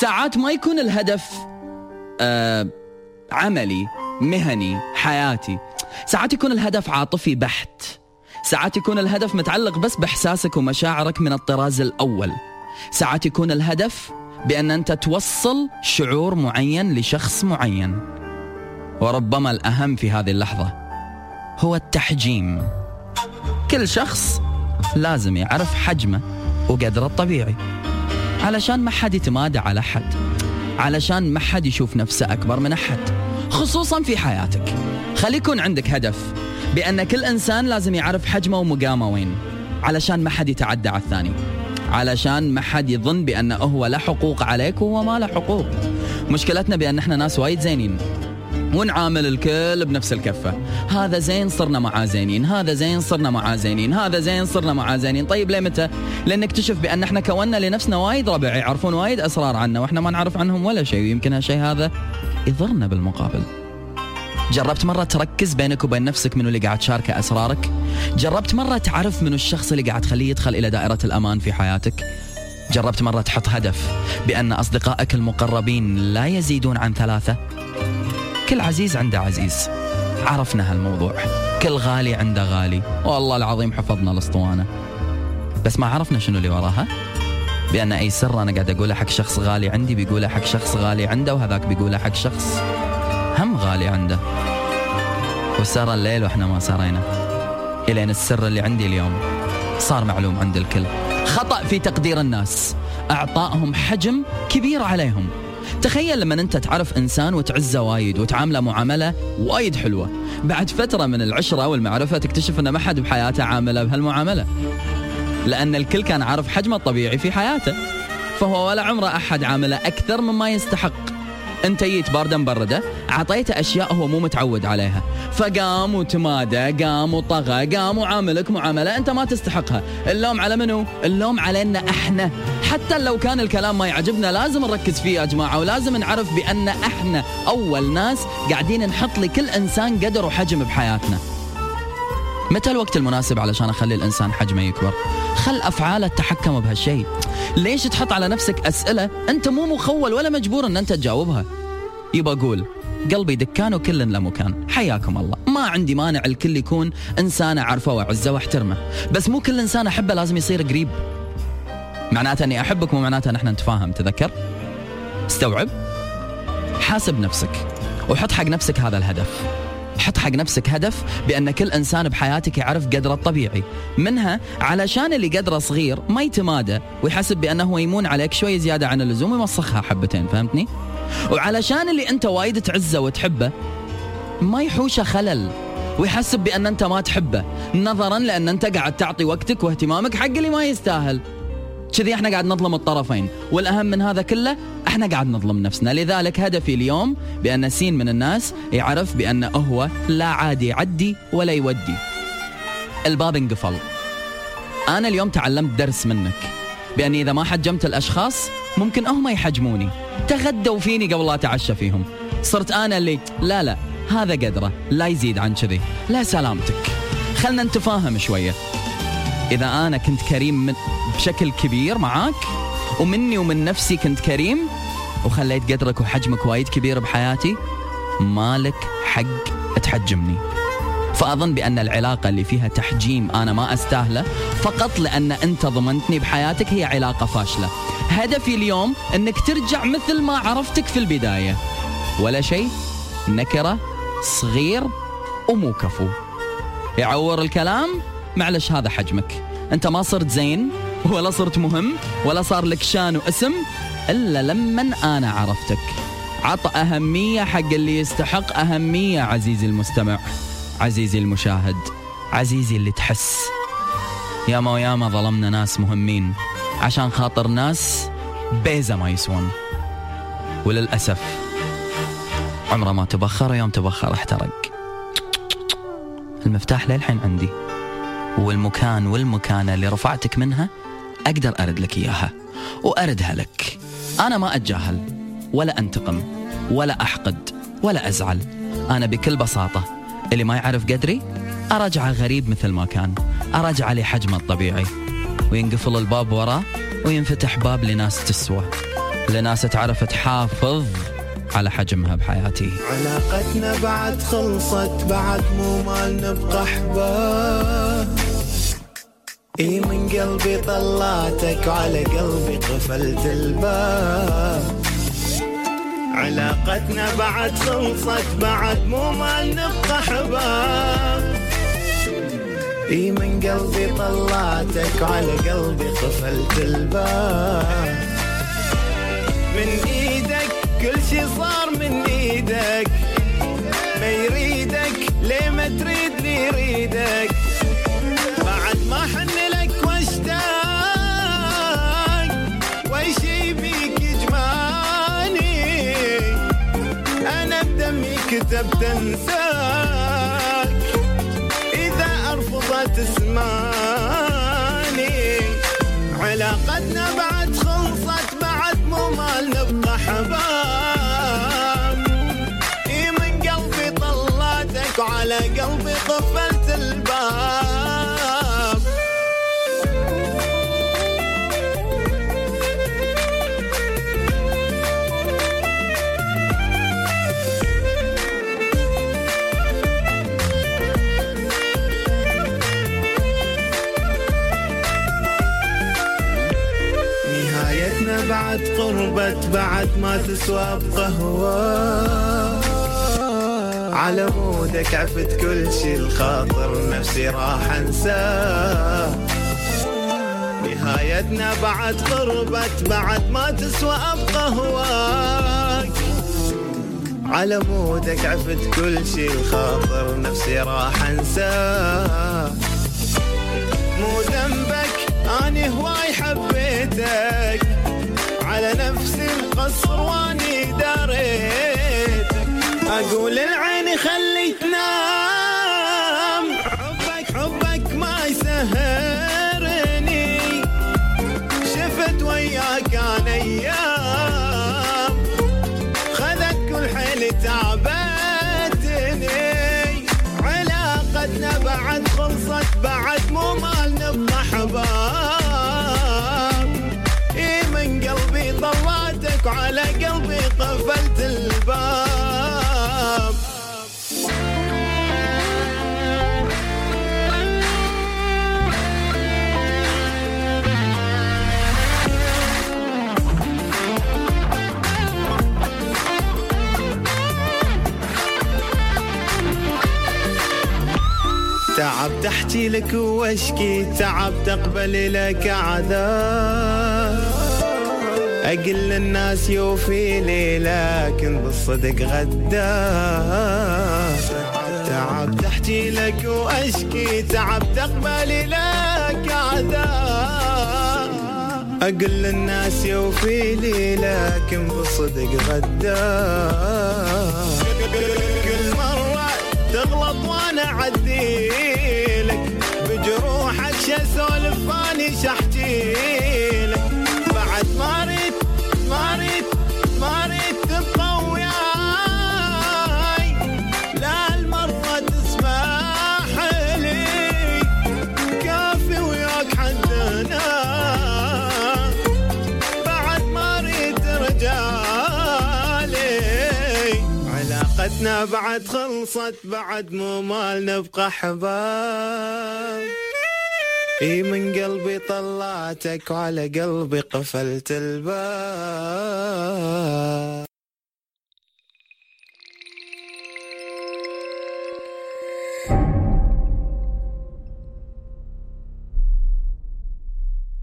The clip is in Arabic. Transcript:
ساعات ما يكون الهدف آه عملي مهني حياتي. ساعات يكون الهدف عاطفي بحت. ساعات يكون الهدف متعلق بس بإحساسك ومشاعرك من الطراز الأول. ساعات يكون الهدف بأن أنت توصل شعور معين لشخص معين. وربما الأهم في هذه اللحظة هو التحجيم. كل شخص لازم يعرف حجمه وقدره الطبيعي. علشان ما حد يتمادى على حد علشان ما حد يشوف نفسه أكبر من أحد. خصوصا في حياتك. خلي يكون عندك هدف بأن كل إنسان لازم يعرف حجمه ومقامه وين. علشان ما حد يتعدى على الثاني. علشان ما حد يظن بانه هو له حقوق عليك وهو ما له حقوق. مشكلتنا بأن إحنا ناس وايد زينين. ونعامل الكل بنفس الكفة. هذا زين صرنا معاه زينين هذا زين صرنا معاه زينين هذا زين صرنا معاه زينين طيب ليه متى لأن نكتشف بأن إحنا كونا لنفسنا وايد ربع يعرفون وايد أسرار عنا وإحنا ما نعرف عنهم ولا شيء ويمكن هالشيء هذا يضرنا بالمقابل جربت مرة تركز بينك وبين نفسك منو اللي قاعد تشاركه أسرارك؟ جربت مرة تعرف منو الشخص اللي قاعد تخليه يدخل إلى دائرة الأمان في حياتك؟ جربت مرة تحط هدف بأن أصدقائك المقربين لا يزيدون عن ثلاثة؟ كل عزيز عنده عزيز عرفنا هالموضوع. كل غالي عنده غالي. والله العظيم حفظنا الاسطوانة. بس ما عرفنا شنو اللي وراها. بأن أي سر أنا قاعد أقوله حق شخص غالي عندي بيقوله حق شخص غالي عنده وهذاك بيقوله حق شخص هم غالي عنده. وسار الليل وإحنا ما سرينا. إلين السر اللي عندي اليوم. صار معلوم عند الكل. خطأ في تقدير الناس. اعطائهم حجم كبير عليهم. تخيل لما انت تعرف انسان وتعزه وايد وتعامله معاملة وايد حلوة. بعد فترة من العشرة والمعرفة تكتشف ان ما حد بحياته عامله بهالمعاملة. لأن الكل كان عارف حجمه الطبيعي في حياته. فهو ولا عمره أحد عامله أكثر مما يستحق. انت جيت بارده مبرده اعطيته أشياء هو مو متعود عليها. فقام وتمادى قام وطغى قام وعاملك معاملة أنت ما تستحقها. اللوم على منو؟ اللوم علينا إحنا. حتى لو كان الكلام ما يعجبنا لازم نركز فيه يا جماعة ولازم نعرف بأن إحنا أول ناس قاعدين نحط لكل إنسان قدر وحجم بحياتنا. متى الوقت المناسب علشان أخلي الإنسان حجمه يكبر؟ خل افعاله تتحكم بهالشيء. ليش تحط على نفسك أسئلة أنت مو مخول ولا مجبور إن أنت تجاوبها؟ يبقى أقول قلبي دكان وكل له مكان. حياكم الله. ما عندي مانع الكل يكون إنسان أعرفه وأعزه وأحترمه. بس مو كل إنسان أحبه لازم يصير قريب. معناته أني أحبك مو معناته ان إحنا نتفاهم تذكر؟ استوعب. حاسب نفسك وحط حق نفسك هذا الهدف. حط حق نفسك هدف بأن كل إنسان بحياتك يعرف قدره الطبيعي منها علشان اللي قدره صغير ما يتمادى ويحسب بأنه يمون عليك شوي زيادة عن اللزوم ويمسخها حبتين فهمتني؟ وعلشان اللي أنت وايد تعزه وتحبه ما يحوشه خلل ويحسب بأن أنت ما تحبه نظرا لأن أنت قاعد تعطي وقتك واهتمامك حق اللي ما يستاهل كذي إحنا قاعد نظلم الطرفين. والأهم من هذا كله إحنا قاعد نظلم نفسنا. لذلك هدفي اليوم بأن سين من الناس يعرف بأن هو لا عادي يعدي ولا يودي. الباب انقفل. أنا اليوم تعلمت درس منك. باني إذا ما حجمت الأشخاص ممكن هم يحجموني. تغدوا فيني قبل لا أتعشى فيهم. صرت أنا اللي لا لا هذا قدره. لا يزيد عن كذي. لا سلامتك. خلنا نتفاهم شوية. إذا أنا كنت كريم من بشكل كبير معاك ومني ومن نفسي كنت كريم وخليت قدرك وحجمك وايد كبير بحياتي مالك حق تحجمني. فأظن بأن العلاقة اللي فيها تحجيم أنا ما أستاهله فقط لأن أنت ضمنتني بحياتك هي علاقة فاشلة. هدفي اليوم أنك ترجع مثل ما عرفتك في البداية. ولا شيء نكرة صغير ومو كفو. يعور الكلام؟ معلش هذا حجمك. انت ما صرت زين ولا صرت مهم ولا صار لك شان واسم إلا لمن أنا عرفتك. عط أهمية حق اللي يستحق أهمية عزيزي المستمع عزيزي المشاهد عزيزي اللي تحس. ياما وياما ظلمنا ناس مهمين عشان خاطر ناس بيزة ما يسوون وللأسف عمره ما تبخر يوم تبخر احترق. المفتاح للحين عندي. والمكان والمكانة اللي رفعتك منها أقدر أرد لك إياها وأردها لك. أنا ما أتجاهل ولا أنتقم ولا أحقد ولا أزعل. أنا بكل بساطة اللي ما يعرف قدري أرجعه غريب مثل ما كان. أرجعه لحجمه الطبيعي. وينقفل الباب وراه وينفتح باب لناس تسوى. لناس تعرف تحافظ على حجمها بحياتي. علاقتنا بعد خلصت بعد مو مال نبقى أحباب. اي من قلبي طلعتك وعلى قلبي قفلت الباب. علاقتنا بعد خلصت بعد مو مال نبقى احباب اي من قلبي طلعتك وعلى قلبي قفلت الباب. من إيدك كل شي صار من إيدك. ما يريدك ليه ما تريدني يريدك؟ بدمي كتبت انساك إذا أرفضت اسماني علاقتنا بعد خلصت بعد مو مال نبقى حباب اي من قلبي طلعتك وعلى قلبي قفلت الباب. قربت بعد ما تسوى بقهوة. على مودك عفت كل شي الخاطر نفسي راح انساه نهايتنا بعد قربت بعد ما تسوى بقهواك على مودك عفت كل شي الخاطر نفسي راح انساه القصر واني داريتك أقول العين خلي وعلى قلبي قفلت الباب. تعبت احكي لك وأشكي تعبت اقبل لك عذاب. أقل للناس يوفي لي لكن بالصدق غدار تعبت احكي لك وأشكي تعبت اقبل لك عذاب أقل للناس يوفي لي لكن بالصدق غدار كل مرة تغلط وأنا اعديلك علاقتنا بعد خلصت بعد مو مال نبقى حباب. إي من قلبي طلعتك وعلى قلبي قفلت الباب.